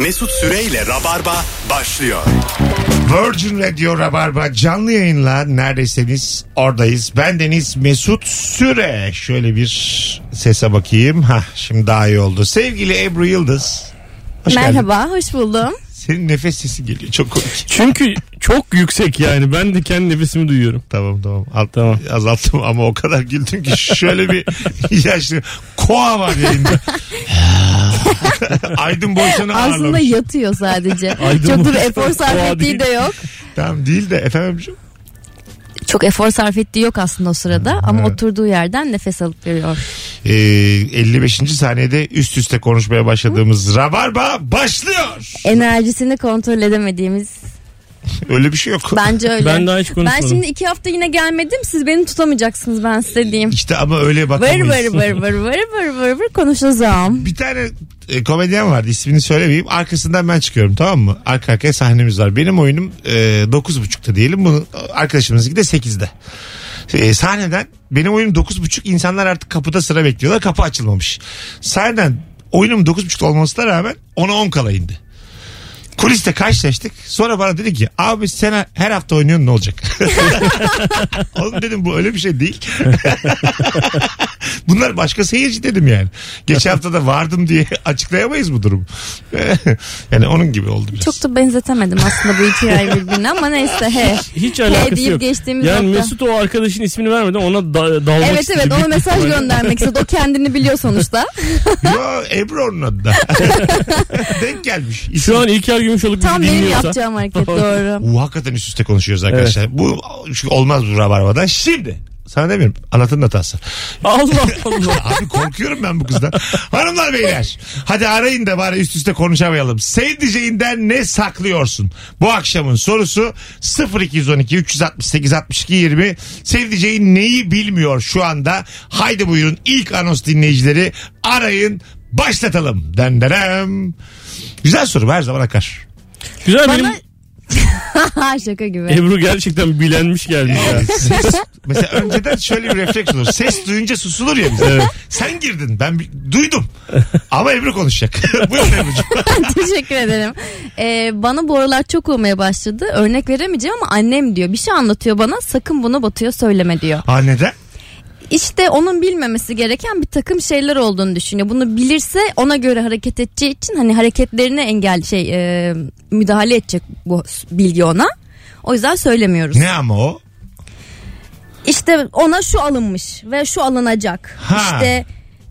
Mesut Süreyle Rabarba başlıyor. Virgin Radio Rabarba canlı yayınla neredesiniz oradayız. Ben Deniz Mesut Süre. Şöyle bir sese bakayım. Ha şimdi daha iyi oldu. Sevgili Ebru Yıldız. Hoş geldin. Merhaba, hoş buldum. Senin nefes sesi geliyor. Çok komik. Çünkü çok yüksek yani. Ben de kendi nefesimi duyuyorum. Tamam tamam. Alt, Tamam. Azalttım ama o kadar güldüm ki şöyle bir yaşlı koa var yayında. Aydın Boysan'ı Aslında ağırlamış. yatıyor sadece. Aydın Çok da bir efor sarf ettiği de yok. Tamam değil de efendim. Çok efor sarf ettiği yok aslında o sırada ama Evet. oturduğu yerden nefes alıp veriyor. Ee, 55. saniyede üst üste konuşmaya başladığımız Rabarba başlıyor. Enerjisini kontrol edemediğimiz. Öyle bir şey yok. Bence öyle. Ben daha hiç konuşmadım. Ben şimdi iki hafta yine gelmedim. Siz beni tutamayacaksınız ben size diyeyim. İşte ama öyle bakamayız. vır vır vır vır vır vır vır konuşacağım. Bir tane e, komedyen vardı ismini söylemeyeyim. Arkasından ben çıkıyorum tamam mı? Arka arkaya sahnemiz var. Benim oyunum e, 9.30'da diyelim. Bu arkadaşımızınki de 8'de. E, sahneden benim oyunum 9.30 insanlar artık kapıda sıra bekliyorlar. Kapı açılmamış. Sahneden oyunum 9.30 olmasına rağmen ona 10 kala indi. Kuliste karşılaştık. Sonra bana dedi ki abi sen her hafta oynuyorsun ne olacak? Oğlum dedim bu öyle bir şey değil. Bunlar başka seyirci dedim yani. Geçen hafta da vardım diye açıklayamayız bu durum. yani onun gibi oldu biraz. Çok da benzetemedim aslında bu hikayeyi birbirine ama neyse he. Hiç alakası deyip yok. geçtiğimiz yani nokta. Mesut o arkadaşın ismini vermeden ona da, dalmak Evet istedi. evet ona mesaj göndermek istedi. O kendini biliyor sonuçta. Yo Ebru onun adı da. Denk gelmiş. Şu an İlker Gümüşoluk Tam benim dinliyorsa. yapacağım hareket doğru. Bu hakikaten üst üste konuşuyoruz arkadaşlar. Bu şu olmaz bu rabarbada. Şimdi sana demiyorum anlatın hatası. Allah Allah. Abi korkuyorum ben bu kızdan. Hanımlar beyler. Hadi arayın da bari üst üste konuşamayalım. Sevdiceğinden ne saklıyorsun? Bu akşamın sorusu 0212 368 62 20. Sevdiceğin neyi bilmiyor şu anda? Haydi buyurun ilk anons dinleyicileri arayın. Başlatalım. Denderem. Güzel soru her zaman akar. Güzel Bana benim şaka gibi. Ebru gerçekten bilenmiş gelmiş ya. Ses, mesela önceden şöyle bir refleks olur. Ses duyunca susulur ya bize. Sen girdin ben bir- duydum. Ama Ebru konuşacak. Buyurun Ebru'cum. Teşekkür ederim. Ee, bana bu aralar çok olmaya başladı. Örnek veremeyeceğim ama annem diyor. Bir şey anlatıyor bana sakın bunu Batu'ya söyleme diyor. Ha neden? İşte onun bilmemesi gereken bir takım şeyler olduğunu düşünüyor. Bunu bilirse ona göre hareket edeceği için hani hareketlerine engel şey e, müdahale edecek bu bilgi ona. O yüzden söylemiyoruz. Ne ama o? İşte ona şu alınmış ve şu alınacak. Ha. İşte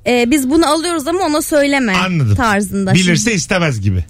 e, biz bunu alıyoruz ama ona söyleme Anladım. tarzında. Bilirse istemez gibi.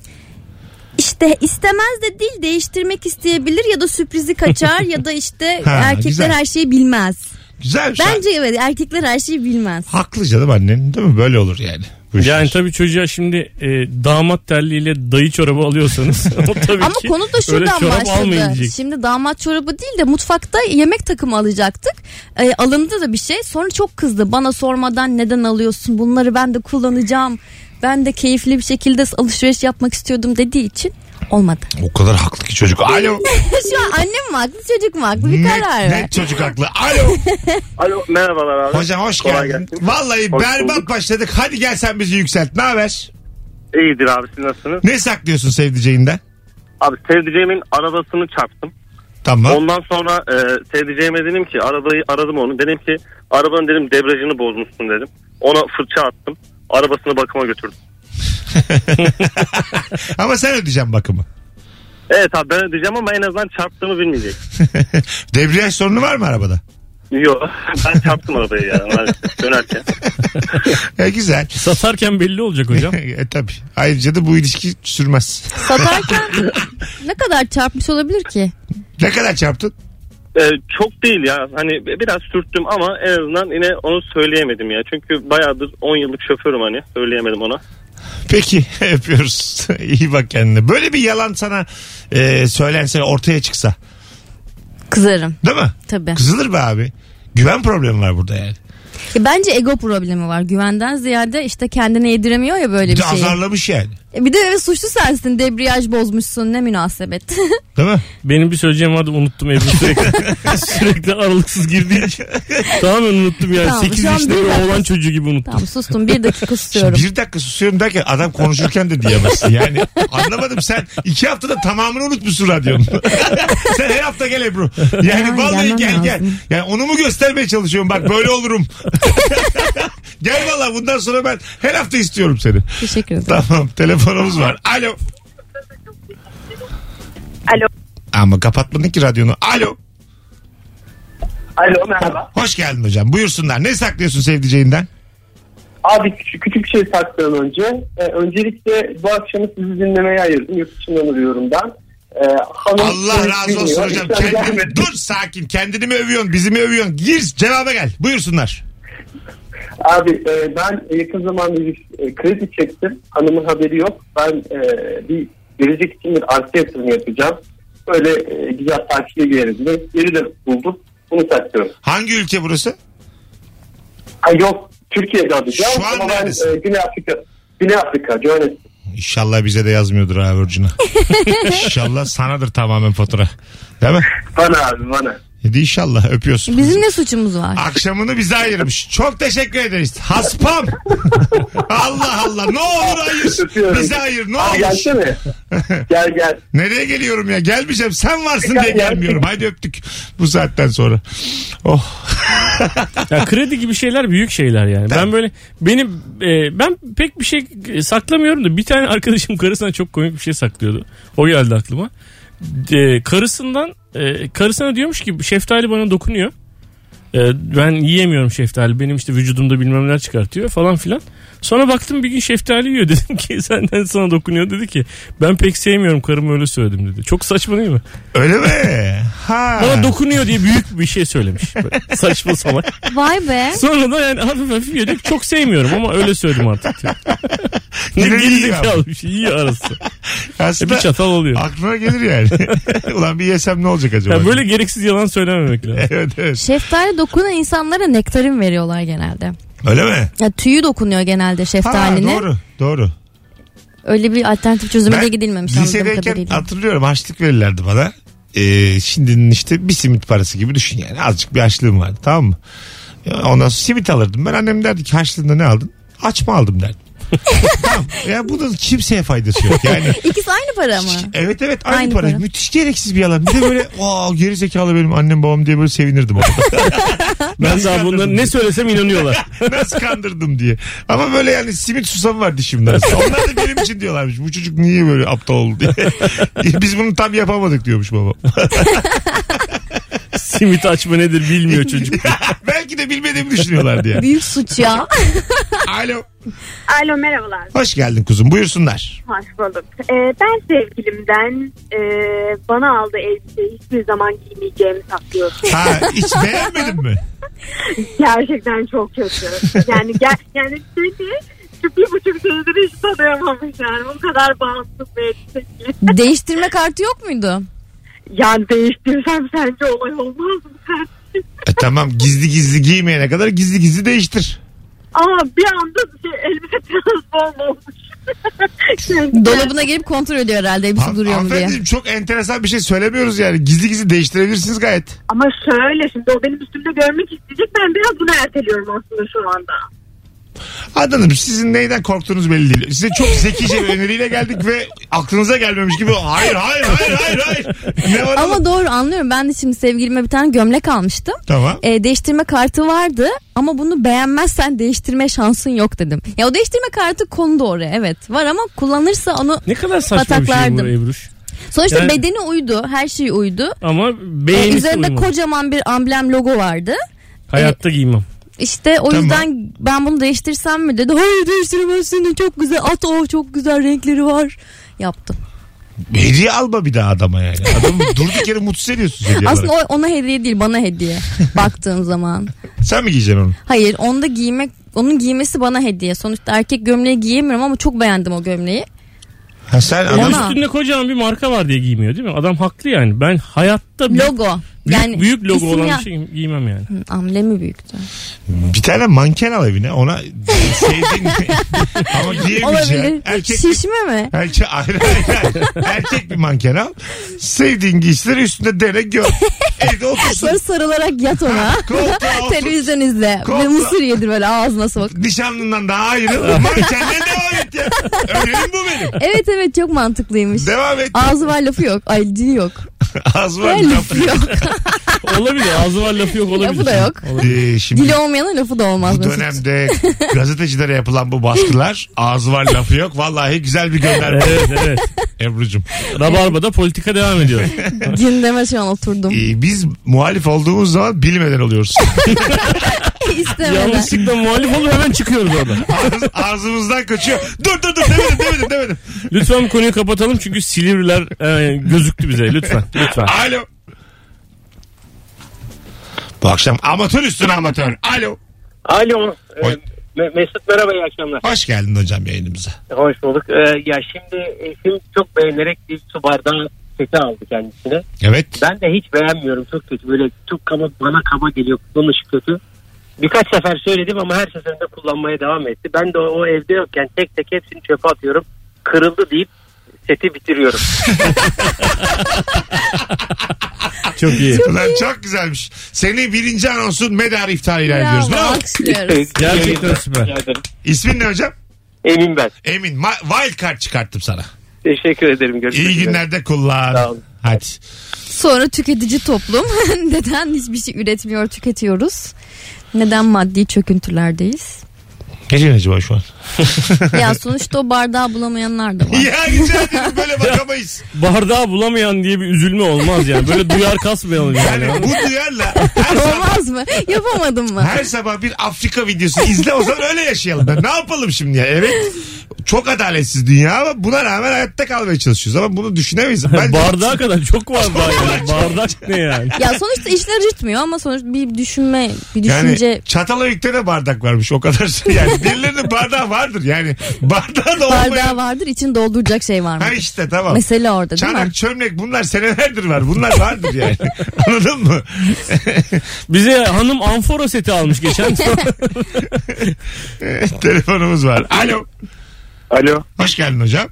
İşte istemez de değil değiştirmek isteyebilir ya da sürprizi kaçar ya da işte Ha, erkekler güzel. her şeyi bilmez. Güzel bir şey. Bence evet erkekler her şeyi bilmez. Haklı canım annen değil mi? Böyle olur yani. Bu işler. Yani tabii çocuğa şimdi e, damat terliğiyle dayı çorabı alıyorsanız o tabii Ama ki konu da şuradan çorap başladı. Şimdi damat çorabı değil de mutfakta yemek takımı alacaktık. Ee, alındı da bir şey. Sonra çok kızdı. Bana sormadan neden alıyorsun? Bunları ben de kullanacağım. Ben de keyifli bir şekilde alışveriş yapmak istiyordum dediği için olmadı. O kadar haklı ki çocuk. Alo. Şu an annem mi haklı çocuk mu haklı bir karar net, ver. net çocuk haklı. Alo. Alo merhabalar abi. Hocam hoş Kolay geldin. gelsin. Vallahi Hoş berbat bulduk. başladık. Hadi gel sen bizi yükselt. Ne haber? İyidir abi siz nasılsınız? Ne saklıyorsun sevdiceğinden? Abi sevdiceğimin arabasını çarptım. Tamam. Ondan sonra e, sevdiceğime dedim ki arabayı aradım onu. Dedim ki arabanın dedim debriyajını bozmuşsun dedim. Ona fırça attım. Arabasını bakıma götürdüm. Ama sen ödeyeceksin bakımı. Evet abi ben ödeyeceğim ama en azından çarptığımı bilmeyecek. Debriyaj sorunu var mı arabada? Yok ben çarptım arabayı ya maalesef dönerken. E, güzel. Satarken belli olacak hocam. e, tabii. Ayrıca da bu ilişki sürmez. Satarken ne kadar çarpmış olabilir ki? Ne kadar çarptın? E, çok değil ya hani biraz sürttüm ama en azından yine onu söyleyemedim ya. Çünkü bayağıdır 10 yıllık şoförüm hani söyleyemedim ona. Peki öpüyoruz. İyi bak kendine. Böyle bir yalan sana e, söylense ortaya çıksa. Kızarım Değil mi? tabii. Kızılır be abi. Güven problemi var burada yani. Ya Bence ego problemi var. Güvenden ziyade işte kendine yediremiyor ya böyle bir Bir şeyi. azarlamış yani. E Bir de evet suçlu sensin debriyaj bozmuşsun ne münasebet. Değil mi? Benim bir söyleyeceğim vardı unuttum Ebru sürekli. sürekli aralıksız girdiği için. Tamamen unuttum yani. Tamam, 8 şu an yaşında bir bir dakika- oğlan çocuğu gibi unuttum. tamam sustum bir dakika Şimdi susuyorum. bir dakika susuyorum derken adam konuşurken de diyemezsin. Yani anlamadım sen iki haftada tamamını unutmuşsun radyonun. sen her hafta gel Ebru. Yani Ya, vallahi gelmem gel gel. lazım. Yani onu mu göstermeye çalışıyorum bak böyle olurum. gel valla bundan sonra ben her hafta istiyorum seni. Teşekkür ederim. Tamam telefonumuz var. Alo. Alo. Ama kapatmadın ki radyonu. Alo. Alo merhaba. Hoş geldin hocam. Buyursunlar. Ne saklıyorsun sevdiceğinden? Abi küçük, küçük bir şey saklıyorum önce. Ee, öncelikle bu akşamı sizi dinlemeye ayırdım. Yurt dışından arıyorum ben. Ee, hanım Allah razı olsun bilmiyor. hocam. Kendini, dur sakin. Kendini mi övüyorsun? Bizi mi övüyorsun? Gir cevaba gel. Buyursunlar. Abi e, ben yakın zamanda bir e, kredi çektim. Hanımın haberi yok. Ben e, bir gelecek için bir arsa yatırımı yapacağım. Böyle e, güzel tatile gireriz. Ve Yeri de buldum. Bunu saklıyorum. Hangi ülke burası? Ha yok Türkiye'de alacağım. Şu an Ama ben neredesin? e, Güney Afrika. Güney Afrika, Johannesburg. İnşallah bize de yazmıyordur ha Virgin'a. İnşallah sanadır tamamen fatura. Değil mi? Bana abi bana. Hadi inşallah öpüyorsun. Bizim ne suçumuz var? Akşamını bize ayırmış. Çok teşekkür ederiz. Haspam. Allah Allah. Ne olur ayır. Öpüyorum. Bize ayır. Ne Abi olur. gelsene. gel gel. Nereye geliyorum ya? Gelmeyeceğim. Sen varsın Gel, diye gel. gelmiyorum. Haydi öptük. Bu saatten sonra. Oh. Ya kredi gibi şeyler büyük şeyler yani. Ben böyle benim e, ben pek bir şey saklamıyorum da bir tane arkadaşım karısına çok komik bir şey saklıyordu. O geldi aklıma. E, karısından e, karısına diyormuş ki şeftali bana dokunuyor. E, ben yiyemiyorum şeftali. Benim işte vücudumda bilmem neler çıkartıyor falan filan. Sonra baktım bir gün şeftali yiyor. Dedim ki senden sana dokunuyor. Dedi ki ben pek sevmiyorum karım öyle söyledim dedi. Çok saçma değil mi? Öyle mi? Ha. Bana dokunuyor diye büyük bir şey söylemiş. Böyle saçma salak. Vay be. Sonra da yani hafif hafif yedik. Çok sevmiyorum ama öyle söyledim artık. diyor. ne Yine iyi gerizekalı bir şey. İyi arası. E Aslında bir çatal oluyor. aklına gelir yani. Ulan bir yesem ne olacak acaba? Ya böyle gereksiz yalan söylememek lazım. Evet evet. Şeftali dokunan insanlara nektarin veriyorlar genelde. Öyle mi? Ya tüyü dokunuyor genelde Ha, şeftalinin. doğru doğru. Öyle bir alternatif çözüme Ben de gidilmemiş Lisedeyken hatırlıyorum harçlık verirlerdi bana. Ee, şimdinin işte bir simit parası gibi düşün yani. Azıcık bir harçlığım vardı tamam mı? Ondan sonra simit alırdım. Ben annem derdi ki harçlığında ne aldın? Açma aldım derdim. Tamam. Ya bunun kimseye faydası yok. Yani İkisi aynı para mı? evet evet aynı, Aynı para. para. Müthiş gereksiz bir yalan. Bir de böyle aa geri zekalı benim annem babam diye böyle sevinirdim. ona. Ben daha bunları ne söylesem inanıyorlar. Nasıl kandırdım diye. Ama böyle yani simit susamı var dişimde. Onlar da benim için diyorlarmış. Bu çocuk niye böyle aptal oldu diye. Biz bunu tam yapamadık diyormuş babam. Simit açma nedir bilmiyor çocuk. Belki de bilmediğimi düşünüyorlardı yani. Büyük suç ya. Alo. Alo merhabalar. Hoş geldin kuzum. Buyursunlar. Hoş bulduk. Ee, ben sevgilimden e, bana aldığı elbiseyi hiçbir zaman giymeyeceğimi saklıyorum. Ha hiç beğenmedin mi? Gerçekten çok kötü. Yani gel, yani seni şu bir buçuk senedir hiç tanıyamamış yani. Bu kadar bağımsız bir elbise. Değiştirme kartı yok muydu? Yani değiştirsem sence olay olmaz mı? E, tamam gizli gizli giymeyene kadar gizli gizli değiştir. Ama bir anda şey, elbise transform olmuş. Dolabına gelip kontrol ediyor herhalde elbise Han- duruyor mu diye. Çok enteresan bir şey söylemiyoruz yani. Gizli gizli değiştirebilirsiniz gayet. Ama şöyle şimdi o benim üstümde görmek isteyecek. Ben biraz bunu erteliyorum aslında şu anda. Anladım. Sizin neyden korktuğunuz belli değil. Size çok zekice bir öneriyle geldik ve aklınıza gelmemiş gibi hayır hayır hayır hayır hayır. Ne var Ama doğru anlıyorum. Ben de şimdi sevgilime bir tane gömlek almıştım. Tamam. E, değiştirme kartı vardı ama bunu beğenmezsen değiştirme şansın yok dedim. Ya o değiştirme kartı kondu oraya evet var ama kullanırsa onu Ne kadar saçma bir şey bu. Ebruş. sonuçta Yani- bedeni uydu her şey uydu. Ama E, beğenisi üzerinde uymadı. kocaman bir amblem logo vardı. Hayatta giymem. İşte o Tamam. yüzden ben bunu değiştirsem mi dedi. Hayır değiştiremezsin çok güzel at o çok güzel renkleri var. Yaptım. Hediye alma bir daha adama yani. Adamı durduk yere mutsuz ediyorsun hediye Aslında olarak. o, ona hediye değil bana hediye baktığın zaman. Sen mi giyeceksin onu? Hayır onda giymek onun giymesi bana hediye. Sonuçta erkek gömleği giyemiyorum ama çok beğendim o gömleği. Ha sen Ona- üstünde kocaman bir marka var diye giymiyor değil mi? Adam haklı yani. Ben hayatta bir Logo. Büyük, Yani büyük logo olan ya- bir şey giymem yani. Amblemi büyüktü. Bir tane manken al evine. Ona sevdiğin ama giyemeyeceğin. Erkek Şişme mi? Erkek, hayır, hayır. Erkek bir manken al. Sevdiğin giysileri üstünde dene gör. Evde otursun. Böyle sarılarak yat ona. Koltuğa. Televizyon izle. Koltuğa- Ve mısır yedir böyle ağzına sok. Nişanlından daha ayrıl. Mankenle devam et ya. Önerim bu benim. Evet evet çok mantıklıymış. Devam et. Ağzı var lafı yok. Ay dili yok. Az var. Lafı yok. Olabilir. Ağzı var lafı yok olabilir. Lafı da yok. Ee, şimdi Dili olmayanın lafı da olmaz. bu Mesut. dönemde gazetecilere yapılan bu baskılar ağzı var lafı yok. Vallahi güzel bir gönderme. Evet evet. Ebru'cum. Rabarba'da politika devam ediyor. Gündeme şu an oturdum. Ee, biz muhalif olduğumuz zaman bilmeden oluyoruz. İstemeden. Yanlışlıkla muhalif olup hemen çıkıyoruz orada. Ağız- ağzımızdan kaçıyor. Dur dur dur demedim demedim demedim. Lütfen bu konuyu kapatalım çünkü Silivriler e, gözüktü bize. Lütfen. Lütfen. Alo. Bu akşam amatör üstüne amatör. Alo. Alo. e, Oy. Me- Mesut merhaba iyi akşamlar. Hoş geldin hocam yayınımıza. Hoş bulduk. E, ya şimdi eşim çok beğenerek bir su bardağı seti aldı kendisine. Evet. Ben de hiç beğenmiyorum. Çok kötü. Böyle çok kaba, bana kaba geliyor. Kullanışı kötü. Birkaç sefer söyledim ama her seferinde kullanmaya devam etti. Ben de o, o evde yokken tek tek hepsini çöpe atıyorum. Kırıldı deyip seti bitiriyorum. Çok iyi. Ulan çok güzelmiş. Seni birinci anonsun medar iftar ilan ediyoruz. Bravo alkışlıyoruz. Gerçekten süper. İsmin ne hocam? Emin ben. Emin. Ma- wild card çıkarttım sana. Teşekkür ederim. Görüşmek İyi üzere. günlerde kullan. Sağ olun. Hadi. Sonra tüketici toplum. Neden hiçbir şey üretmiyor tüketiyoruz? Neden maddi çöküntülerdeyiz? Ne diyorsun acaba şu an? Ya sonuçta o bardağı bulamayanlar da var. ya ederim böyle bakamayız. Bardağı bulamayan diye bir üzülme olmaz yani. Böyle duyar kasmayalım yani. Yani bu duyarla her sabah, Olmaz mı? Yapamadın mı? her sabah bir Afrika videosu izle o zaman öyle yaşayalım. Ben ne yapalım şimdi ya? Evet çok adaletsiz dünya ama buna rağmen hayatta kalmaya çalışıyoruz ama bunu düşünemeyiz. Ben Bardağa kadar çok var daha yani. Bardak ne yani? Ya sonuçta işler ritmiyor ama sonuçta bir düşünme, bir yani düşünce çatala yükte de bardak varmış o kadar. Yani birilerinin bardağı vardır yani. Bardağı da olmayan. bardağı vardır için dolduracak şey var mı? Ha işte tamam. Mesele orada değil Çanak, mi? çömlek bunlar senelerdir var. Bunlar vardır yani. Anladın mı? Bize hanım amfora seti almış geçen. Telefonumuz var. Alo. Alo. Hoş geldin hocam.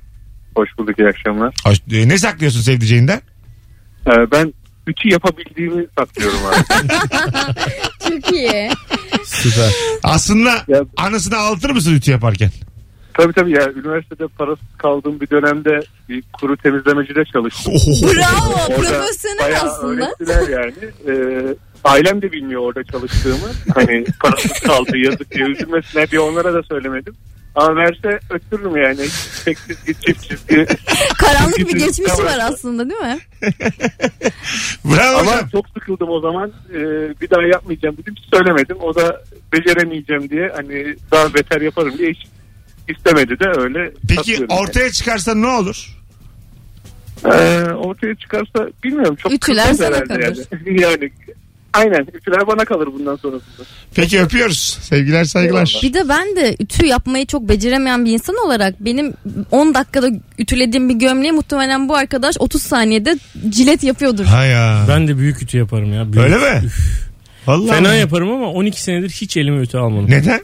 Hoş bulduk iyi akşamlar. Hoş, e, ne saklıyorsun sevdiceğinden? Ee, ben ütü yapabildiğimi saklıyorum abi. Çok iyi. Süper. Aslında Ya- anısını ağlatır mısın ütü yaparken? tabii tabii ya üniversitede parasız kaldığım bir dönemde bir kuru temizlemecide çalıştım. Bravo. Orada Profesyonel bayağı aslında. öğrettiler yani. Ee, ailem de bilmiyor orada çalıştığımı. Hani parasız kaldı yazık diye üzülmesinler diye onlara da söylemedim. Ama verse öttürürüm yani. Tek çizgi çift çizgi. Karanlık bir geçmişi var aslında değil mi? Bravo Ama hocam. çok sıkıldım o zaman. Ee, bir daha yapmayacağım dedim. Söylemedim. O da beceremeyeceğim diye hani daha beter yaparım diye hiç istemedi de öyle. Peki saklıyorum yani. ortaya çıkarsa ne olur? Ee, ortaya çıkarsa bilmiyorum çok Ütüler sana kalır. Yani. yani aynen ütüler bana kalır bundan sonrasında. Peki öpüyoruz. Sevgiler saygılar. Bir de ben de ütü yapmayı çok beceremeyen bir insan olarak benim 10 dakikada ütülediğim bir gömleği muhtemelen bu arkadaş 30 saniyede cilet yapıyordur. Ha ya. Ben de büyük ütü yaparım ya. Büyük. Öyle mi? Üf. Vallahi Fena mi? yaparım ama 12 senedir hiç elime ütü almadım. Neden?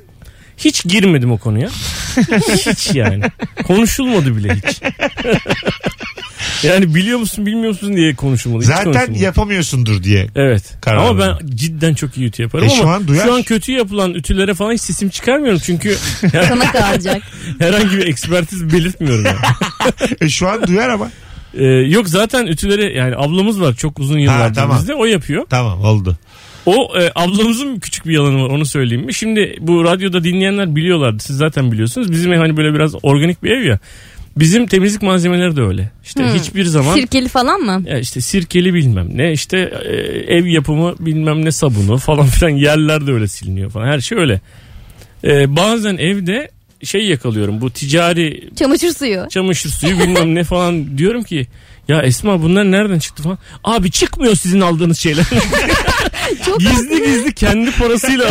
Hiç girmedim o konuya. hiç yani. Konuşulmadı bile hiç. yani biliyor musun bilmiyor musun diye konuşulmadı. Hiç Zaten yapamıyorsundur diye. Evet. Karar ama verdim. ben cidden çok iyi ütü yaparım E ama şu an duyar. şu an kötü yapılan ütülere falan hiç sesim çıkarmıyorum çünkü Sana kalacak. herhangi bir ekspertiz belirtmiyorum. Yani. E şu an duyar ama. Ee, yok zaten ütüleri yani ablamız var çok uzun yıllardır tamam. bizde o yapıyor. Tamam oldu. O e, ablamızın küçük bir yalanı var onu söyleyeyim mi? Şimdi bu radyoda dinleyenler biliyorlardı siz zaten biliyorsunuz. Bizim ev hani böyle biraz organik bir ev ya. Bizim temizlik malzemeleri de öyle. İşte Hmm. hiçbir zaman Sirkeli falan mı? ya işte sirkeli bilmem ne işte e, ev yapımı bilmem ne sabunu falan filan yerler de öyle siliniyor falan her şey öyle. E, bazen evde şey yakalıyorum bu ticari Çamaşır suyu. çamaşır suyu bilmem ne falan diyorum ki ya Esma bunlar nereden çıktı falan. Abi çıkmıyor sizin aldığınız şeyler. Gizli gizli kendi parasıyla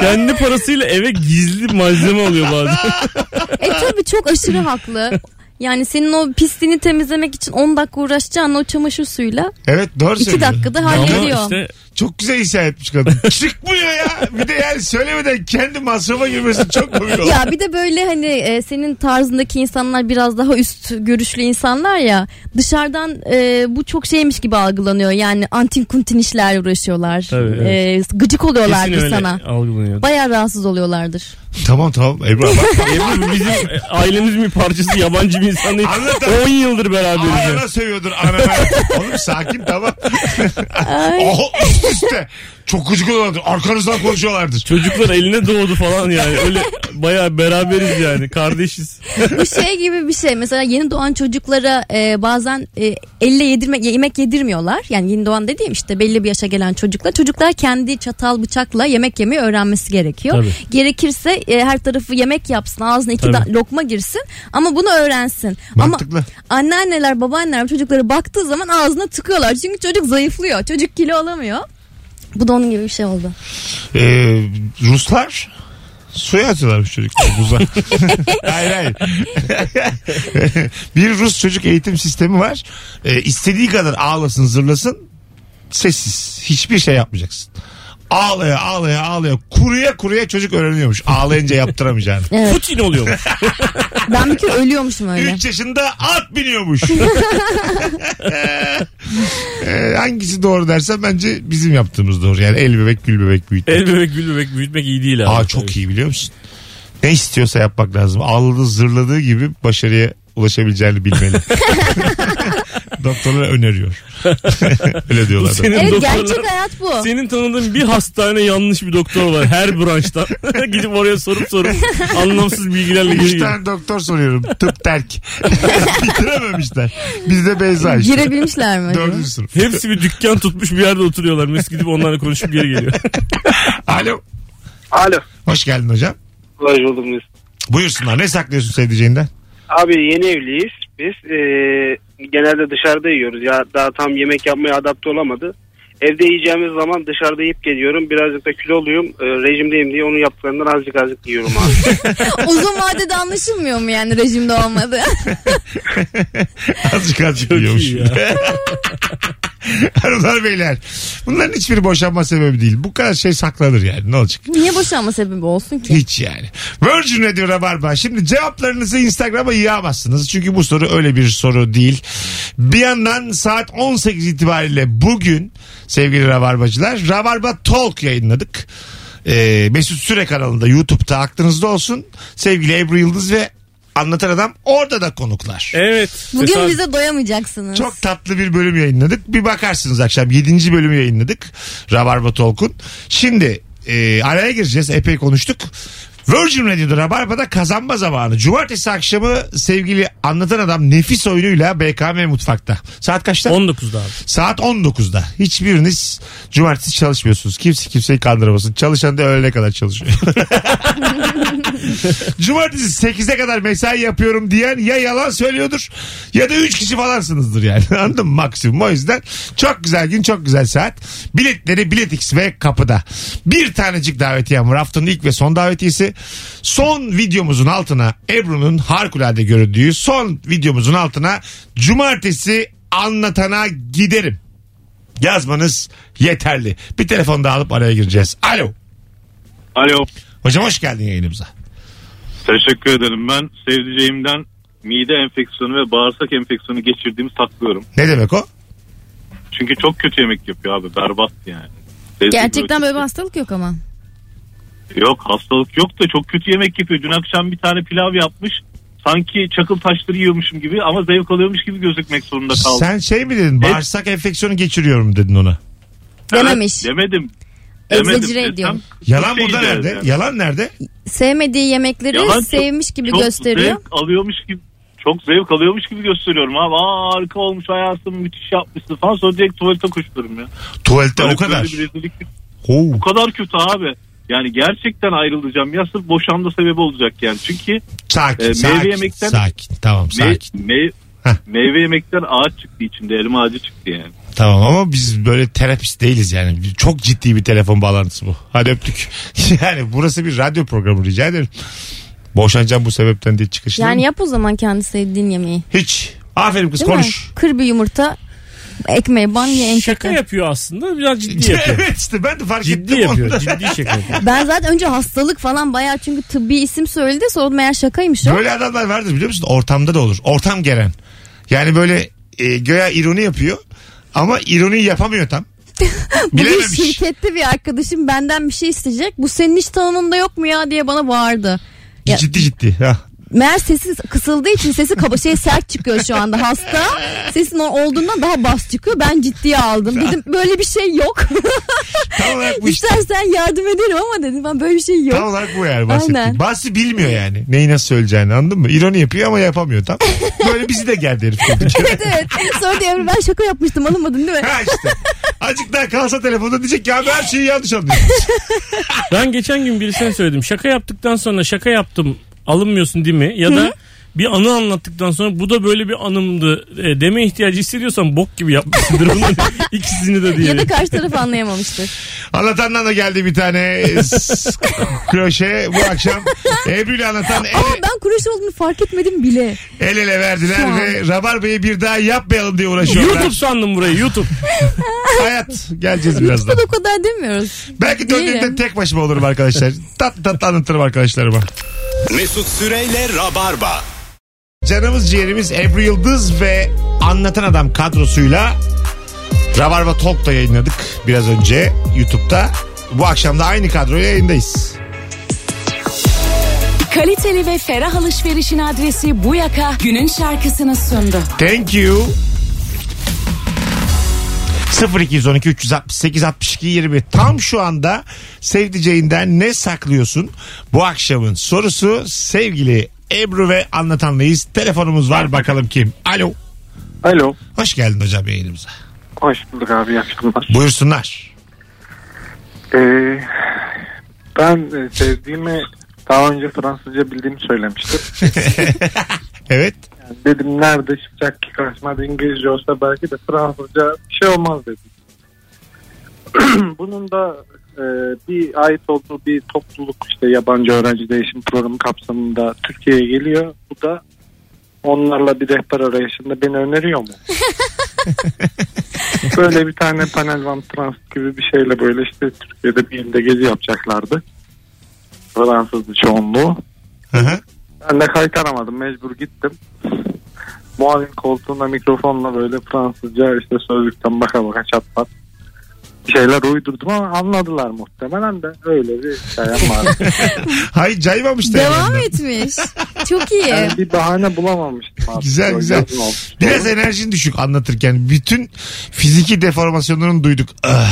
kendi parasıyla eve gizli malzeme alıyor bazen. E tabii çok aşırı haklı. Yani senin o pisliğini temizlemek için 10 dakika uğraşacağın o çamaşır suyuyla Evet doğru 2 söylüyor. dakikada Ama hallediyor. işte Çok güzel isyan etmiş kadın. Çıkmıyor ya. Bir de yani söylemeden kendi masrafa girmesi çok komik oldu. Ya bir de böyle hani e, senin tarzındaki insanlar biraz daha üst görüşlü insanlar ya dışarıdan e, bu çok şeymiş gibi algılanıyor. Yani antin kuntin işlerle uğraşıyorlar. Tabii, evet. E, gıcık kesin oluyorlardır öyle sana. algılanıyor. Baya rahatsız oluyorlardır. Tamam tamam Ebru bak. Ebru bizim e, ailemizin bir parçası yabancı bir insan değil. Anlat. 10 yıldır beraberiz. ya. Anana sövüyordur anana. Oğlum sakin tamam. Ay. Üst üste. Çok gıcık oluyorlardır. Arkanızdan konuşuyorlardır. Çocuklar eline doğdu falan yani. Öyle bayağı beraberiz yani. Kardeşiz. Bu şey gibi bir şey. Mesela yeni doğan çocuklara e, bazen e, elle yedirme, yemek yedirmiyorlar. Yani yeni doğan dediğim işte belli bir yaşa gelen çocuklar. Çocuklar kendi çatal bıçakla yemek yemeyi öğrenmesi gerekiyor. Tabii. Gerekirse e, her tarafı yemek yapsın, ağzına iki da- lokma girsin ama bunu öğrensin. Mantıklı. Ama anneanneler, babaanneler çocuklara baktığı zaman ağzına tıkıyorlar. Çünkü çocuk zayıflıyor. Çocuk kilo alamıyor. Bu da onun gibi bir şey oldu. Ee, Ruslar suya atıyorlarmış çocuklar buza. hayır hayır. bir Rus çocuk eğitim sistemi var. Ee, istediği kadar ağlasın zırlasın sessiz. Hiçbir şey yapmayacaksın. Ağlaya ağlaya ağlaya kuruya kuruya çocuk öğreniyormuş. Ağlayınca yaptıramayacağını. Evet. Putin oluyor. Ben bir kere ölüyormuşum öyle. 3 yaşında at biniyormuş. Ee, hangisi doğru dersen bence bizim yaptığımız doğru. Yani el bebek gül bebek büyütmek. El bebek gül bebek büyütmek iyi değil abi. Aa çok iyi biliyor musun? Ne istiyorsa yapmak lazım. Ağladığı zırladığı gibi başarıya ulaşabileceğini bilmeli. Doktorlar öneriyor. Öyle Bu diyorlar. senin Evet doktorlar- gerçek hayat bu. Senin tanıdığın bir hastane yanlış bir doktor var her branştan. Gidip oraya sorup sorup anlamsız bilgilerle Üç geliyor. tane doktor soruyorum. Tıp terk. Bitirememişler. Bizde Beyza işte. Girebilmişler mi? acaba? Dördüncü sınıf. Hepsi bir dükkan tutmuş bir yerde oturuyorlar. Mes gidip onlarla konuşup geri geliyor. Alo. Alo. Hoş geldin hocam. Hoş bulduk biz. Buyursunlar. Ne saklıyorsun sevdiceğinden? Abi yeni evliyiz biz. Ee, genelde dışarıda yiyoruz. Ya daha tam yemek yapmaya adapte olamadı. Evde yiyeceğimiz zaman dışarıda yiyip geliyorum. Birazcık da kiloluyum. E, rejimdeyim diye onun yaptıklarından azıcık azıcık yiyorum abi. Uzun vadede anlaşılmıyor mu yani rejimde olmadı? Azıcık azıcık yiyormuş. Hanımlar beyler. Bunların hiçbiri boşanma sebebi değil. Bu kadar şey saklanır yani. Ne olacak? Niye boşanma sebebi olsun ki? Hiç yani. Virgin Radio Rabarba. Şimdi cevaplarınızı Instagram'a yığamazsınız. Çünkü bu soru öyle bir soru değil. Bir yandan saat 18 itibariyle bugün sevgili Rabarbacılar Rabarba Talk yayınladık. Ee, Mesut Süre kanalında YouTube'da aklınızda olsun. Sevgili Ebru Yıldız ve Anlatan Adam orada da konuklar. Evet. Bugün Tesadüf. bize doyamayacaksınız. Çok tatlı bir bölüm yayınladık. Bir bakarsınız akşam 7. bölümü yayınladık. Rabarba Talk'un. Şimdi e, araya gireceğiz. Epey konuştuk. Virgin Radio'da Rabarba'da kazanma zamanı. Cumartesi akşamı sevgili anlatan adam nefis oyunuyla BKM Mutfak'ta. Saat kaçta? 19'da abi. Saat 19'da. Hiçbiriniz cumartesi çalışmıyorsunuz. Kimse kimseyi kandıramasın. Çalışan da öğlene kadar çalışıyor. cumartesi 8'e kadar mesai yapıyorum diyen ya yalan söylüyordur ya da 3 kişi falansınızdır yani. Anladın mı? Maksimum. O yüzden çok güzel gün çok güzel saat. Biletleri Biletix ve kapıda. Bir tanecik davetiyem var. Haftanın ilk ve son davetiyesi. Son videomuzun altına Ebru'nun harikulade göründüğü son videomuzun altına cumartesi anlatana giderim. Yazmanız yeterli. Bir telefon daha alıp araya gireceğiz. Alo. Alo. Hocam hoş geldin yayınımıza. Teşekkür ederim. Ben sevdiceğimden mide enfeksiyonu ve bağırsak enfeksiyonu geçirdiğimi saklıyorum. Ne demek o? Çünkü çok kötü yemek yapıyor abi. Berbat yani. Gerçekten böyle bir hastalık yok ama. Yok hastalık yok da çok kötü yemek yapıyor. Dün akşam bir tane pilav yapmış. Sanki çakıl taşları yiyormuşum gibi ama zevk alıyormuş gibi gözükmek zorunda kaldım. Sen şey mi dedin? Bağırsak enfeksiyonu geçiriyorum dedin ona. Dememiş. Demedim. Egzecire Desem ediyor. Yalan şey burada nerede? yani. Yalan nerede? Sevmediği yemekleri Yalan çok- sevmiş gibi çok gösteriyor. zevk alıyormuş gibi çok zevk alıyormuş gibi gösteriyorum abi. Aa harika olmuş hayatım müthiş yapmışsın falan sonra direkt tuvalete koşturum ya. Tuvalette Böyle o kadar. böyle bir rezillik. Oo. Bu kadar kötü abi. Yani gerçekten ayrılacağım. Ya sırf boşanma sebebi olacak yani. Çünkü Sakin, Ee, meyve sakin, yemekten- sakin. Tamam, me- sakin. me- Heh. meyve yemekten ağaç çıktı içinde. Elma ağacı çıktı yani. Tamam ama biz böyle terapist değiliz yani. Çok ciddi bir telefon bağlantısı bu. Hadi öptük. Yani burası bir radyo programı rica ederim. Boşanacağım bu sebepten diye çıkışını. Yani yap o zaman kendi sevdiğin yemeği. Hiç. Aferin kız Değil mi? konuş. Kır bir yumurta. Ekmeği ban ye en Şaka kötü. yapıyor aslında biraz ciddi yapıyor. evet işte ben de fark ciddi ettim yapıyor. onu. Ciddi şaka yapıyor. Ben zaten önce hastalık falan bayağı çünkü tıbbi isim söyledi sonra meğer şakaymış o. Böyle adamlar vardır biliyor musun? Ortamda da olur. Ortam gelen. Yani böyle e, göya ironi yapıyor ama ironi yapamıyor tam. Bugün Bilememiş. şirkette bir arkadaşım benden bir şey isteyecek. Bu senin hiç tanımında yok mu ya diye bana bağırdı. Ya- Ciddi ciddi. Ha. Meğer sesi kısıldığı için sesi kaba şey sert çıkıyor şu anda hasta. Sesin o- olduğundan daha bas çıkıyor. Ben ciddiye aldım. Dedim böyle bir şey yok. Tam olarak bu işte. İstersen yardım ederim ama dedim ben böyle bir şey yok. Tam olarak bu yani bahsettiğim. Aynen. Bahsi bilmiyor yani. Neyi nasıl söyleyeceğini anladın mı? İroni yapıyor ama yapamıyor tam. Böyle bizi de geldi herif. evet evet. Sonra diyor ben şaka yapmıştım anlamadın değil mi? ha işte. Azıcık daha kalsa telefonda diyecek ki abi her şeyi yanlış anlıyorsun. Ben geçen gün birisine söyledim. Şaka yaptıktan sonra şaka yaptım alınmıyorsun değil mi? Ya da bir anı anlattıktan sonra bu da böyle bir anımdı e, deme ihtiyacı hissediyorsan bok gibi yapmışsındır bunların ikisini de diye. Ya da karşı taraf anlayamamıştır. Anlatandan da geldi bir tane s- kroşe bu akşam. Ebru ile anlatan el, Ama ben kuruş olduğunu fark etmedim bile. el ele verdiler an. ve Rabarba'yı bir daha yapmayalım diye uğraşıyorlar. YouTube sandım burayı YouTube. Hayat geleceğiz birazdan. YouTube'da da o kadar demiyoruz. Belki döndüğümde tek başıma olurum arkadaşlar. Tatlı tatlı anlatırım arkadaşlarıma. Mesut Süreyle Rabarba. Canımız ciğerimiz Ebru Yıldız ve Anlatan Adam kadrosuyla Rabarba Talk'ta yayınladık biraz önce YouTube'da. Bu akşam da aynı kadroyla yayındayız. Kaliteli ve ferah alışverişin adresi bu yaka günün şarkısını sundu. Thank you. 0212 368 62 20 tam şu anda sevdiceğinden ne saklıyorsun bu akşamın sorusu sevgili Ebru ve anlatanlıyız telefonumuz var bakalım kim alo Alo. hoş geldin hocam yayınımıza Hoş bulduk abi. iyi akşamlar. buyursunlar Ee, ben e, sevdiğimi daha önce Fransızca bildiğimi söylemiştim. evet Yani dedim nerede çıkacak ki karşıma İngilizce olsa belki de Fransızca bir şey olmaz dedim. Bunun da e, bir ait olduğu bir topluluk işte yabancı öğrenci değişim programı kapsamında Türkiye'ye geliyor. Bu da onlarla bir rehber arayışında beni öneriyor mu? böyle bir tane panel van trans gibi bir şeyle böyle işte Türkiye'de bir ilde gezi yapacaklardı. Fransızlı çoğunluğu. Hı hı. Ben de kaytaramadım mecbur gittim. Muavin koltuğunda mikrofonla böyle Fransızca işte sözlükten baka baka çat pat şeyler uydurdum ama anladılar muhtemelen de öyle bir hikayem var. Hayır caymamış da Devam etmiş. Çok iyi. Yani bir bahane bulamamıştım abi. Güzel, güzel. Biraz enerjin düşük anlatırken. Bütün fiziki deformasyonlarını duyduk.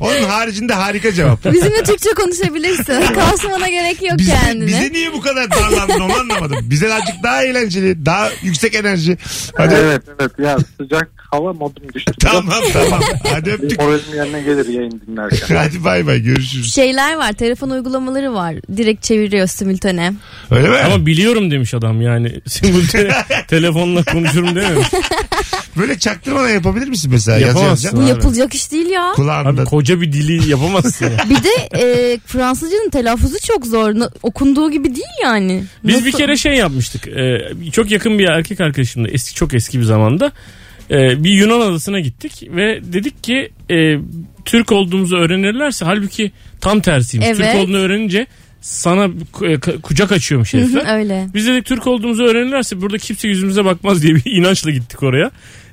Onun haricinde harika cevap. Bizimle Türkçe konuşabilirsin. Kasmana gerek yok Bize, kendine. bize niye bu kadar darlandın onu anlamadım. Bize azıcık daha eğlenceli, daha yüksek enerji. Hadi. Evet evet ya sıcak hava modum düştü. Tamam tamam. Hadi öptük. moralim yerine gelir yayın dinlerken. Hadi bay bay görüşürüz. Şeyler var telefon uygulamaları var. Direkt çeviriyor simültane. Öyle mi? Ama biliyorum demiş adam yani. Simultane telefonla konuşurum dememiş. Böyle çaktırmadan yapabilir misin mesela? Yapamazsın. Bu yapılacak iş değil ya. Kulağında. Abi koca bir dili yapamazsın ya. Bir de e, Fransızcanın telaffuzu çok zor. Na- Okunduğu gibi değil yani. Biz Nasıl- bir kere şey yapmıştık. Ee, çok yakın bir erkek arkadaşımla eski çok eski bir zamanda e, bir Yunan adasına gittik ve dedik ki e, Türk olduğumuzu öğrenirlerse halbuki tam tersiymiş. Evet. Türk olduğunu öğrenince sana e, kucak açıyormuş herifler. Öyle. Biz dedik Türk olduğumuzu öğrenirlerse burada kimse yüzümüze bakmaz diye bir inançla gittik oraya.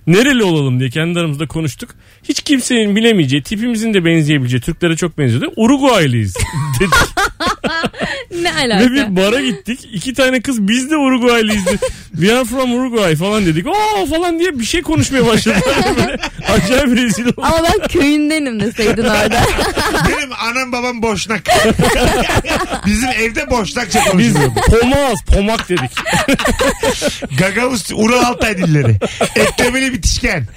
Nereli olalım diye kendi aramızda konuştuk. Hiç kimsenin bilemeyeceği, tipimizin de benzeyebileceği, Türklere çok benziyordu. Uruguaylıyız dedik. Ne Ve alaka? bir bara gittik. İki tane kız biz de Uruguaylıyız. We are from Uruguay falan dedik. Oo falan diye bir şey konuşmaya başladılar. Acayip rezil olduk. Ama ben köyündenim deseydin orada. Benim anam babam boşnak. Bizim evde boşnakça Biz konuşuluyordu. pomaz, pomak dedik. Gagavuz Ural Altay dilleri. Eklemeli bitişken.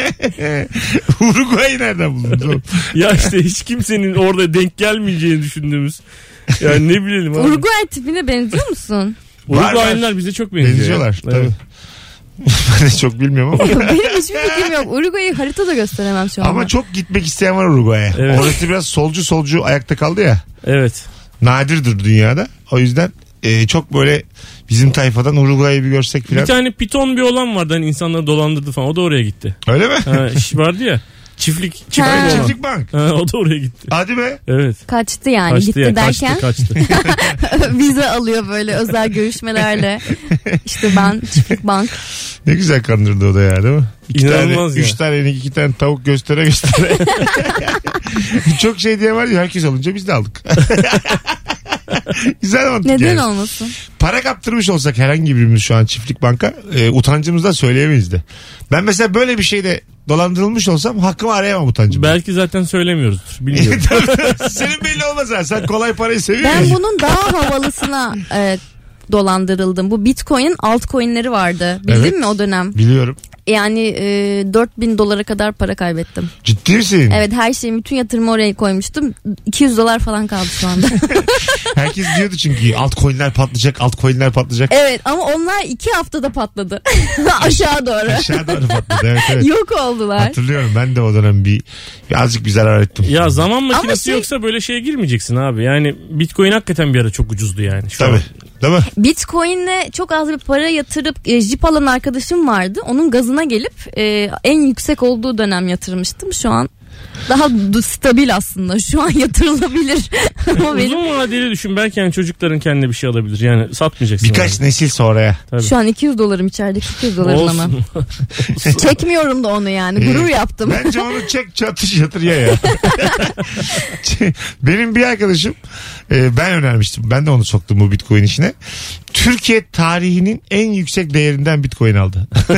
Uruguay'ı nereden buldunuz oğlum? Ya işte hiç kimsenin orada denk gelmeyeceğini düşündüğümüz. Yani ne bilelim abi. Uruguay tipine benziyor musun? Var, Uruguaylılar bize çok benziyor. Benziyorlar Evet. tabii. ben de çok bilmiyorum ama. Benim hiçbir fikrim yok. Uruguay'ı haritada gösteremem şu anda. Ama çok gitmek isteyen var Uruguay'a. Evet. Orası biraz solcu solcu ayakta kaldı ya. Evet. Nadirdir dünyada. O yüzden e, çok böyle bizim tayfadan Uruguay'ı bir görsek Bir filan. tane piton bir olan vardı hani insanları dolandırdı falan. O da oraya gitti. Öyle mi? Ha, iş vardı ya. Çiftlik, çiftlik Ha. olan. Çiftlik bank. Ha, o da oraya gitti. Hadi be. Evet. Kaçtı yani Kaçtı gitti ya, derken kaçtı kaçtı. vize alıyor böyle özel görüşmelerle. İşte ben çiftlik bank. Ne güzel kandırdı o da ya değil mi? İki İnanılmaz tane, ya. Üç tane iki tane tavuk göstere göstere. Çok şey diye var ya herkes alınca biz de aldık. güzel mantık Neden yani. olmasın? Para kaptırmış olsak herhangi birimiz şu an çiftlik banka e, utancımızdan söyleyemeyiz de. Ben mesela böyle bir şeyde dolandırılmış olsam hakkımı arayamam utancımı. Belki zaten söylemiyoruzdur. Bilmiyorum. Senin belli olmaz ha. Sen kolay parayı seviyor Ben bunun daha havalısına e, dolandırıldım. Bu Bitcoin'in altcoin'leri vardı. Bildin Evet. mi o dönem? Biliyorum. Yani e, 4000 dolara kadar para kaybettim. Ciddi misin? Evet her şeyi bütün yatırımı oraya koymuştum. 200 dolar falan kaldı şu anda. Herkes diyordu çünkü altcoin'ler patlayacak, altcoin'ler patlayacak. evet ama onlar iki haftada patladı. Aşağı doğru. Aşağı doğru patladı. Evet evet. Yok oldular. Hatırlıyorum ben de o dönem bir, bir azıcık bir zarar ettim. ya zaman makinesi şey- yoksa böyle şeye girmeyeceksin abi. Yani Bitcoin hakikaten bir ara çok ucuzdu yani. Şu Tabii. an. Değil mi? Bitcoin'le çok az bir para yatırıp e, jip alan arkadaşım vardı. Onun gazına gelip e, en yüksek olduğu dönem yatırmıştım. Şu an daha stabil aslında. Şu an yatırılabilir. Ama benim Uzun vadeli düşün belki yani çocukların kendine bir şey alabilir. Yani satmayacaksın. Birkaç abi. nesil sonraya. Tabii. şu an 200 dolarım içerideki 200 dolarım ama. Çekmiyorum da onu yani. Gurur yaptım. Bence onu çek çatış yatır ya ya. Benim bir arkadaşım e, ben önermiştim. Ben de onu soktum bu bitcoin işine. Türkiye tarihinin en yüksek değerinden bitcoin aldı.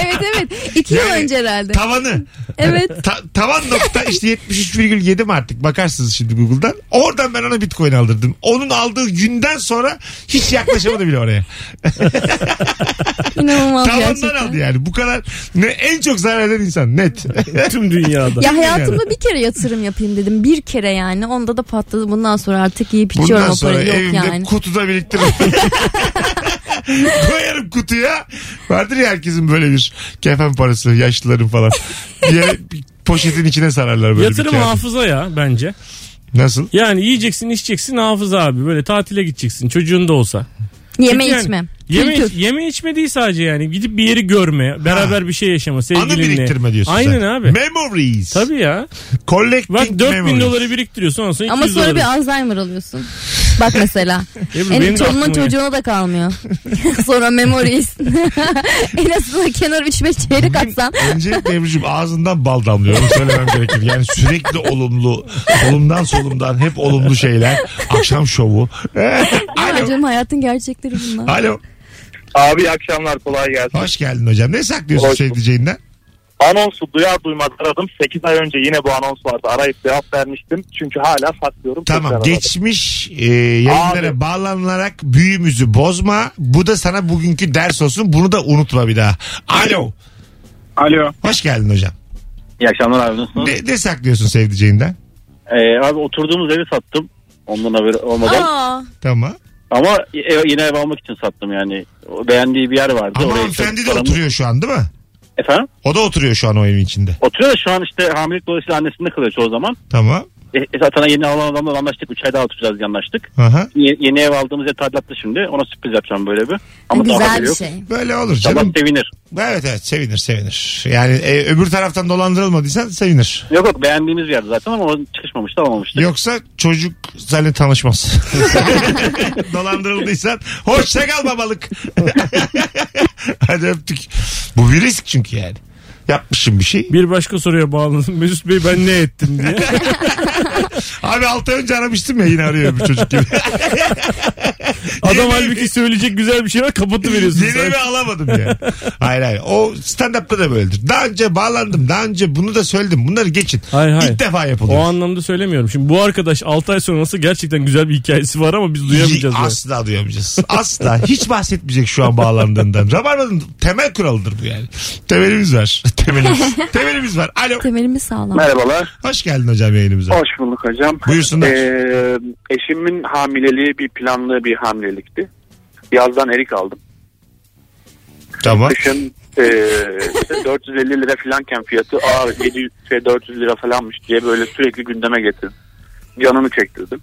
evet evet. 2 yıl Yani önce herhalde. Tavanı. Evet. Ta- tavan nokta işte 73,7 mi artık bakarsınız şimdi Google'dan. Oradan ben ona bitcoin aldırdım. Onun aldığı günden sonra hiç yaklaşamadı bile oraya. İnanılmaz Tavandan gerçekten. aldı yani. Bu kadar ne en çok zarar eden insan net. Tüm dünyada. Ya hayatımda bir kere yatırım yapayım dedim. Bir kere yani. Onda da patladı. Bundan sonra artık yiyip içiyorum Bundan o sonra parayı. Yok evimde yani. kutuda biriktiririm. Koyarım kutuya. Vardır ya herkesin böyle bir kefen parası yaşlıların falan. Bir poşetin içine sararlar böyle Yatırım bir hafıza ya bence. Nasıl? Yani yiyeceksin içeceksin hafıza abi. Böyle tatile gideceksin çocuğun da olsa. Yeme Çünkü yani içme. Yeme, Kültür. yeme içme değil sadece yani. Gidip bir yeri görme. Beraber bir şey yaşama Anı sevgilinle. biriktirme diyorsun Aynen sen. abi. Memories. Tabii ya. Collecting Bak 4000 memories. doları biriktiriyorsun ondan sonra 200 Ama sonra doları. bir Alzheimer alıyorsun. Bak mesela. Ebru, en benim de çoluğunun aklıma çocuğuna da kalmıyor. sonra memories. en azından kenar 3-5 çeyrek atsan. Öncelikle Ebru'cum ağzından bal damlıyor. Onu söylemem gerekir. Yani sürekli olumlu. Solumdan solumdan hep olumlu şeyler. Akşam şovu. Alo. canım hayatın gerçekleri bunlar. Alo. Abi iyi akşamlar kolay gelsin. Hoş geldin hocam. Ne saklıyorsun Hoş bulduk. sevdiceğinden? Anonsu duyar duymaz aradım. 8 ay önce yine bu anons vardı. Arayıp cevap vermiştim. Çünkü hala saklıyorum. Tekrar Tamam geçmiş e, yayınlara Abi. bağlanarak büyümüzü bozma. Bu da sana bugünkü ders olsun. Bunu da unutma bir daha. Alo. Alo. Hoş geldin hocam. İyi akşamlar abi nasılsınız? Ne, ne saklıyorsun sevdiceğinden? Ee, abi oturduğumuz evi sattım. Ondan haberi olmadan. Aa, Tamam. Ama ev, yine ev almak için sattım yani. O Beğendiği bir yer vardı. Ama hanımefendi de paramı- oturuyor şu an değil mi? Efendim? O da oturuyor şu an o evin içinde. Oturuyor da şu an işte hamilelik dolayısıyla annesinde kalıyor çoğu zaman. Tamam. E, e, zaten yeni alan adamla anlaştık. 3 ay daha oturacağız diye anlaştık. Aha. Ye- yeni ev aldığımız yer tadilatta şimdi. Ona sürpriz yapacağım böyle bir. Ama daha güzel haberi bir yok. şey. Böyle olur canım. sevinir. Evet evet sevinir sevinir. Yani e, öbür taraftan dolandırılmadıysan sevinir. Yok yok beğendiğimiz bir yerdi zaten ama o çıkışmamıştı alamamıştık. Yoksa çocuk seninle tanışmaz. Dolandırıldıysan hoşça kal babalık. Hadi öptük. Bu bir risk çünkü yani. Yapmışım bir şey. Bir başka soruya bağladım. Mesut Bey ben ne ettim diye. Abi 6 ay önce aramıştım ya yine arıyor bir çocuk gibi. Adam halbuki söyleyecek güzel bir şey var kapatı veriyorsun Yeni evi alamadım yani. Hayır hayır. O stand-up'ta da böyledir. Daha önce bağlandım. Daha önce bunu da söyledim. Bunları geçin. Hayır, hayır. İlk defa O yapılıyor. anlamda söylemiyorum. Şimdi bu arkadaş 6 ay sonrası gerçekten güzel bir hikayesi var ama biz duyamayacağız. yani. Asla duyamayacağız. Asla. Hiç bahsetmeyecek şu an bağlandığından. Rabarba'nın temel kuralıdır bu yani. Temelimiz var. Temelimiz. Temelimiz var. Alo. Temelimiz sağlam. Merhabalar. Hoş geldin hocam yayınımıza. Hoş bulduk hocam. Buyursunlar. Ee, eşimin hamileliği bir planlı bir hamilelikti. Yazdan erik aldım. Tamam. Kışın e, işte 450 lira falanken fiyatı aa 700 şey, 400 lira falanmış diye böyle sürekli gündeme getirdim. Canını çektirdim.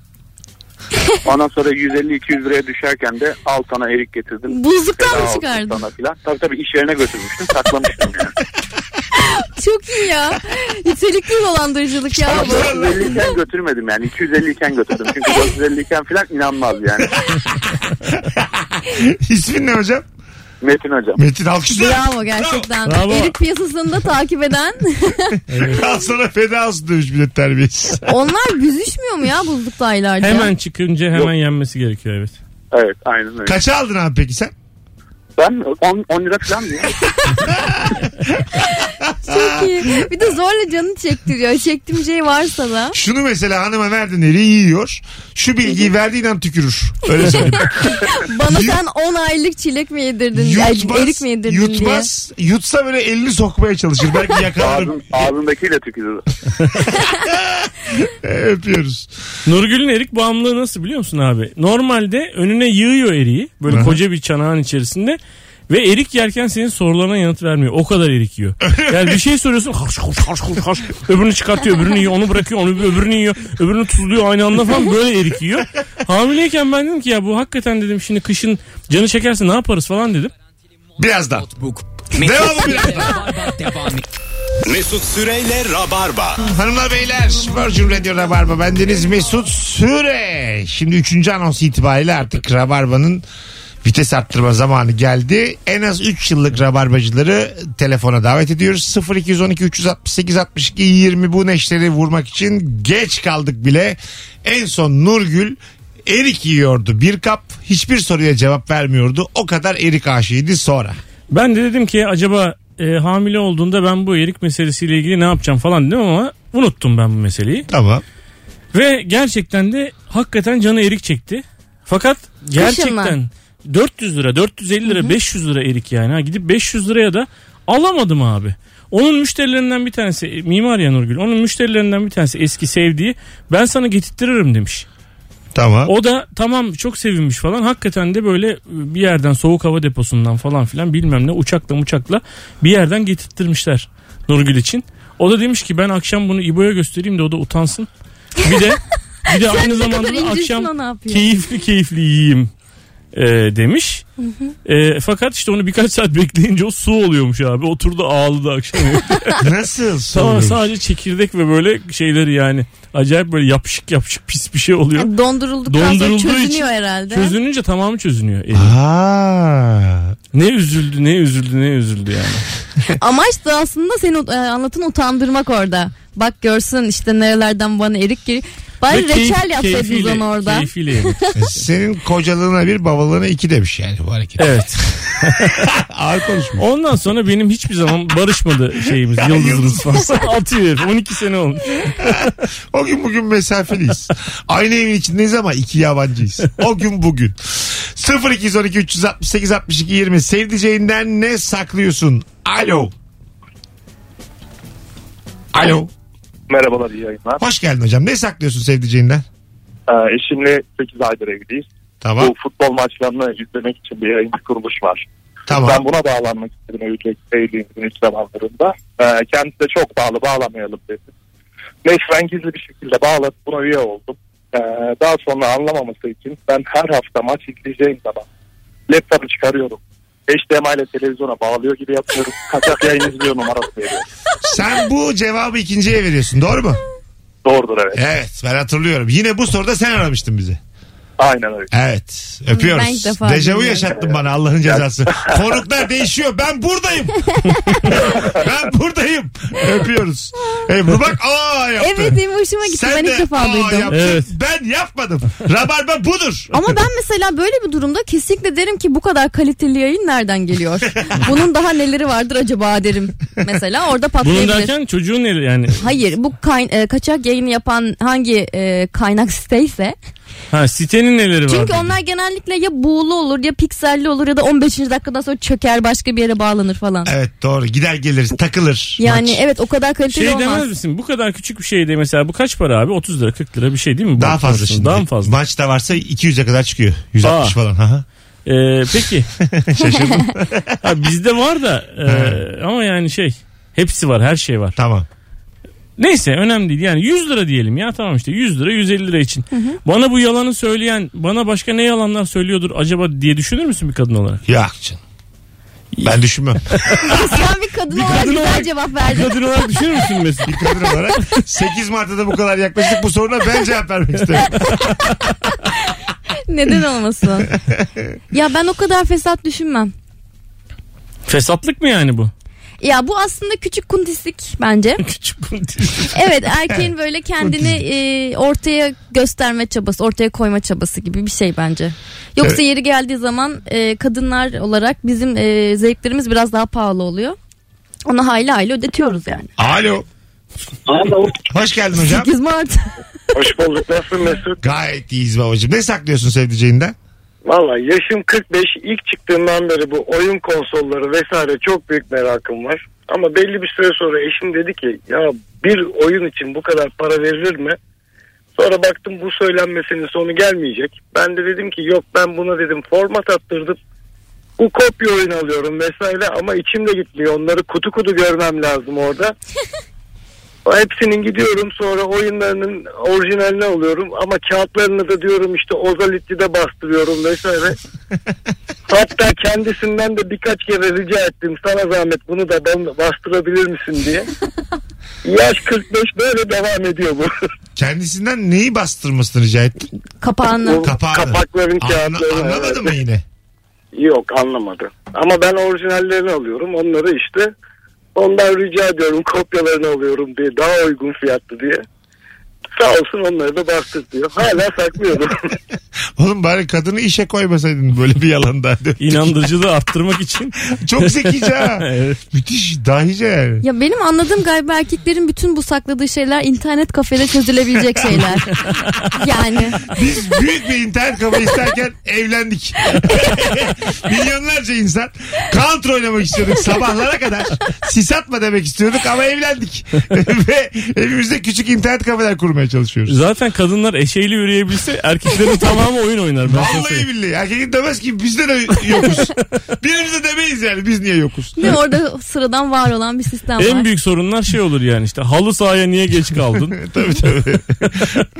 Ondan sonra 150-200 liraya düşerken de al sana erik getirdim. Buzluktan mı çıkardın? Sana filan. Tabii tabii iş yerine götürmüştüm. Saklamıştım yani. Çok iyi ya. Nitelikli dolandırıcılık ya bu. 450 iken götürmedim yani. 250 iken götürdüm. Çünkü 450 iken filan inanmaz yani. İsmin ne hocam? Metin hocam. Metin alkışlar. Bravo gerçekten. Bravo. Erik piyasasında takip eden. Al sana feda olsun demiş bir de terbiyesiz. Onlar büzüşmüyor mu ya buzlukta aylarca? Hemen çıkınca hemen yenmesi gerekiyor evet. Evet aynen öyle. Kaça aldın abi peki sen? Ben 10, 10 lira falan diye. Çok iyi. Bir de zorla canını çektiriyor. Çektiğim şey varsa da. Şunu mesela hanıma verdin eriği yiyor. Şu bilgiyi verdiğin an tükürür. Öyle söyleyeyim. Bana Yut- sen 10 aylık çilek mi yedirdin? Yutmaz, erik mi yedirdin yutmaz. Yutsa böyle elini sokmaya çalışır. Belki yakalarım. Ağzın, ağzındakiyle tükürür. Öpüyoruz. Nurgül'ün erik bağımlılığı nasıl biliyor musun abi? Normalde önüne yığıyor eriği böyle Aha. koca bir çanağın içerisinde ve erik yerken senin sorularına yanıt vermiyor. O kadar erik yiyor. Yani bir şey soruyorsun harş harş harş harş harş. öbürünü çıkartıyor öbürünü yiyor onu bırakıyor onu öbürünü yiyor öbürünü tuzluyor aynı anda falan böyle erik yiyor. Hamileyken ben dedim ki ya bu hakikaten dedim şimdi kışın canı çekerse ne yaparız falan dedim. Birazdan. Devamı birazdan. Mesut Süreyle Rabarba. Hanımlar beyler Virgin Radio Rabarba bendeniz Mesut Süre. Şimdi 3. anons itibariyle artık Rabarba'nın vites arttırma zamanı geldi. En az 3 yıllık Rabarbacıları telefona davet ediyoruz. 0212 368 62 20 bu neşleri vurmak için geç kaldık bile. En son Nurgül erik yiyordu bir kap hiçbir soruya cevap vermiyordu. O kadar erik aşığıydı sonra. Ben de dedim ki acaba e, hamile olduğunda ben bu erik meselesiyle ilgili ne yapacağım falan dedim ama unuttum ben bu meseleyi. Tamam. Ve gerçekten de hakikaten canı erik çekti. Fakat gerçekten 400 lira, 450 lira, 500 lira erik yani. Ha, gidip 500 liraya da alamadım abi. Onun müşterilerinden bir tanesi e, mimar ya Nurgül. Onun müşterilerinden bir tanesi eski sevdiği ben sana getirtirim demiş. Tamam. O da tamam çok sevinmiş falan. Hakikaten de böyle e, bir yerden soğuk hava deposundan falan filan bilmem ne uçakla uçakla bir yerden getirttirmişler Nurgül için. O da demiş ki ben akşam bunu İbo'ya göstereyim de o da utansın. Bir de bir de aynı zamanda akşam keyifli keyifli yiyeyim e, demiş. E, fakat işte onu birkaç saat bekleyince o su oluyormuş abi. Oturdu ağladı akşam. Nasıl? tamam sadece çekirdek ve böyle şeyleri yani acayip böyle yapışık yapışık pis bir şey oluyor. Yani Dondurulduktan sonra Dondurulduğu çözünüyor için herhalde. Çözününce tamamı çözünüyor. erik. Aa. Ne üzüldü ne üzüldü ne üzüldü yani. Amaç da aslında seni e, anlatın utandırmak orada. Bak görsün işte nerelerden bana erik geliyor. Bari Ve keyif- reçel yapsaydınız keyfiyle- onu orada. Keyfiyle yedik. Senin kocalığına bir babalığına iki demiş yani bu hareket. Evet. Ağır konuşma. Ondan sonra benim hiçbir zaman barışmadı şeyimiz yıldızımız falan. Atıyor herif. 12 sene olmuş. O gün bugün mesafeliyiz. Aynı evin içindeyiz ama iki yabancıyız. O gün bugün. 0212 368 62 20 sevdiceğinden ne saklıyorsun? Alo. Alo. Merhabalar iyi yayınlar. Hoş geldin hocam. Ne saklıyorsun sevdiceğinden? Ee, eşimle 8 aydır evliyiz. Tamam. Bu futbol maçlarını izlemek için bir yayın kuruluş var. Tamam. Ben buna bağlanmak istedim evliliğimizin ilk zamanlarında. Ee, kendisi de çok pahalı bağlamayalım dedi. Neyse ben gizli bir şekilde bağladım buna üye oldum. Ee, daha sonra anlamaması için ben her hafta maç izleyeceğim zaman laptopu çıkarıyorum. HDMI ile televizyona bağlıyor gibi yapıyorum. Kaçak yayın izliyor numarası veriyorum. Sen bu cevabı ikinciye veriyorsun. Doğru mu? Doğrudur evet. Evet ben hatırlıyorum. Yine bu soruda sen aramıştın bizi. Aynen öyle. Evet. Öpüyoruz. İlk defa Dejavu duyuyorum. yaşattın bana Allah'ın cezası. Konuklar değişiyor. Ben buradayım. ben buradayım. Öpüyoruz. Ebru bak aa yaptı. Evet benim hoşuma gitti. Sen ben de ilk defa aa duydum. yaptın. Evet. Ben yapmadım. Rabarba budur. Ama ben mesela böyle bir durumda kesinlikle derim ki bu kadar kaliteli yayın nereden geliyor? Bunun daha neleri vardır acaba derim. Mesela orada Bunun patlayabilir. derken çocuğun eli yani. Hayır bu kay- e, kaçak yayını yapan hangi e, kaynak siteyse. Ha sitenin neleri var? Çünkü onlar genellikle ya buğulu olur ya pikselli olur ya da 15. dakikadan sonra çöker başka bir yere bağlanır falan. Evet doğru. Gider gelir takılır. Yani Maç. evet o kadar kaliteli Şey olmaz. demez misin? Bu kadar küçük bir şeyde mesela bu kaç para abi? 30 lira 40 lira bir şey değil mi? Daha fazla şimdi. Daha mı fazla? Maçta varsa 200'e kadar çıkıyor. 160 Aa. falan. Aha. Ee, peki. Şaşırdım. ha, bizde var da e, ama yani şey hepsi var her şey var. tamam. Neyse önemli değil. Yani 100 lira diyelim ya tamam işte 100 lira 150 lira için. Bana bu yalanı söyleyen bana başka ne yalanlar söylüyordur acaba diye düşünür müsün bir kadın olarak? Yok canım. Ben düşünmem. Sen bir kadın olarak kadın güzel olarak- cevap Bir verdin. kadın olarak düşünür müsün Mesut? bir kadın olarak 8 Mart'ta da bu kadar yaklaştık bu soruna ben cevap vermek isterim. Neden olmasın? ya ben o kadar fesat düşünmem. Fesatlık mı yani bu? Ya bu aslında küçük kuntislik bence. Küçük kunti. Evet erkeğin böyle kendini e, ortaya gösterme çabası, ortaya koyma çabası gibi bir şey bence. Yoksa Evet. yeri geldiği zaman e, kadınlar olarak bizim e, zevklerimiz biraz daha pahalı oluyor. Onu hayli hayli ödetiyoruz yani. Alo. Alo. Hoş geldin hocam. 8 Mart. Hoş bulduk. Nasılsın Mesut? Gayet iyiyiz babacığım. Ne saklıyorsun sevdiceğinden? Valla yaşım 45 ilk çıktığından beri bu oyun konsolları vesaire çok büyük merakım var. Ama belli bir süre sonra eşim dedi ki ya bir oyun için bu kadar para verilir mi? Sonra baktım bu söylenmesinin sonu gelmeyecek. Ben de dedim ki yok ben buna dedim format attırdım. Bu kopya oyun alıyorum vesaire ama içimde gitmiyor. Onları kutu kutu görmem lazım orada. Hepsinin gidiyorum sonra oyunlarının orijinalini alıyorum ama kağıtlarını da diyorum işte Ozalitli'de bastırıyorum vesaire. Hatta kendisinden de birkaç kere rica ettim sana zahmet bunu da ben bastırabilir misin diye. Yaş 45 böyle devam ediyor bu. Kendisinden neyi bastırmasını rica ettin? Kapağını. Kapağını. Kapakların Anla- kağıtlarını. anlamadı evet. mı yine? Yok anlamadı. Ama ben orijinallerini alıyorum. Onları işte ondan rica ediyorum kopyalarını alıyorum diye daha uygun fiyatlı diye. Sağ olsun onları da bastır diyor. Hala saklıyorum. Oğlum bari kadını işe koymasaydın böyle bir yalanda. İnandırıcılığı arttırmak için. Çok zekice ha. Evet. Müthiş dahice yani. Ya benim anladığım galiba erkeklerin bütün bu sakladığı şeyler internet kafede çözülebilecek şeyler. yani Biz büyük bir internet kafa isterken evlendik. Milyonlarca insan counter oynamak istiyorduk sabahlara kadar. Sis atma demek istiyorduk ama evlendik. Ve evimizde küçük internet kafeler kurmaya çalışıyoruz. Zaten kadınlar eşeğiyle yürüyebilse erkeklerin tamamı oyun oynar. Ben sana Vallahi söyleyeyim. billahi. Erkek demez ki bizde de yokuz. Birimize demeyiz yani biz niye yokuz. ne orada sıradan var olan bir sistem var. En büyük sorunlar şey olur yani işte halı sahaya niye geç kaldın? tabii tabii.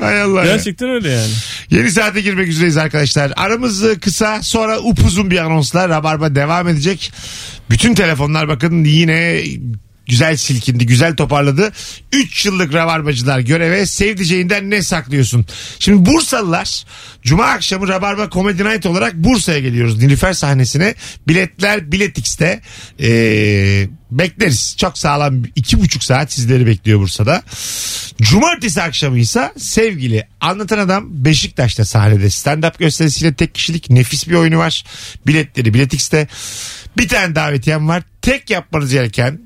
Hay Allah ya. Gerçekten öyle yani. Yeni saate girmek üzereyiz arkadaşlar. Aramızı kısa sonra upuzun bir anonsla Rabarba devam edecek. Bütün telefonlar bakın yine güzel silkindi, güzel toparladı. 3 yıllık rabarbacılar göreve sevdiceğinden ne saklıyorsun? Şimdi Bursalılar Cuma akşamı Rabarba Comedy Night olarak Bursa'ya geliyoruz. Nilüfer sahnesine. Biletler Biletix'te. Ee, bekleriz. Çok sağlam. iki buçuk saat sizleri bekliyor Bursa'da. Cumartesi akşamı ise sevgili Anlatan Adam Beşiktaş'ta sahnede stand-up gösterisiyle tek kişilik nefis bir oyunu var. Biletleri Biletix'te. Bir tane davetiyem var. Tek yapmanız gereken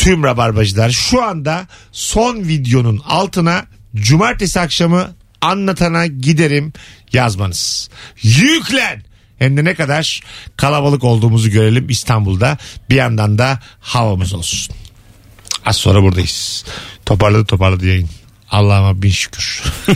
tüm rabarbacılar şu anda son videonun altına cumartesi akşamı anlatana giderim yazmanız. Yüklen! Hem de ne kadar kalabalık olduğumuzu görelim İstanbul'da. Bir yandan da havamız olsun. Az sonra buradayız. Toparladı toparladı yayın. Allah'ıma bin şükür.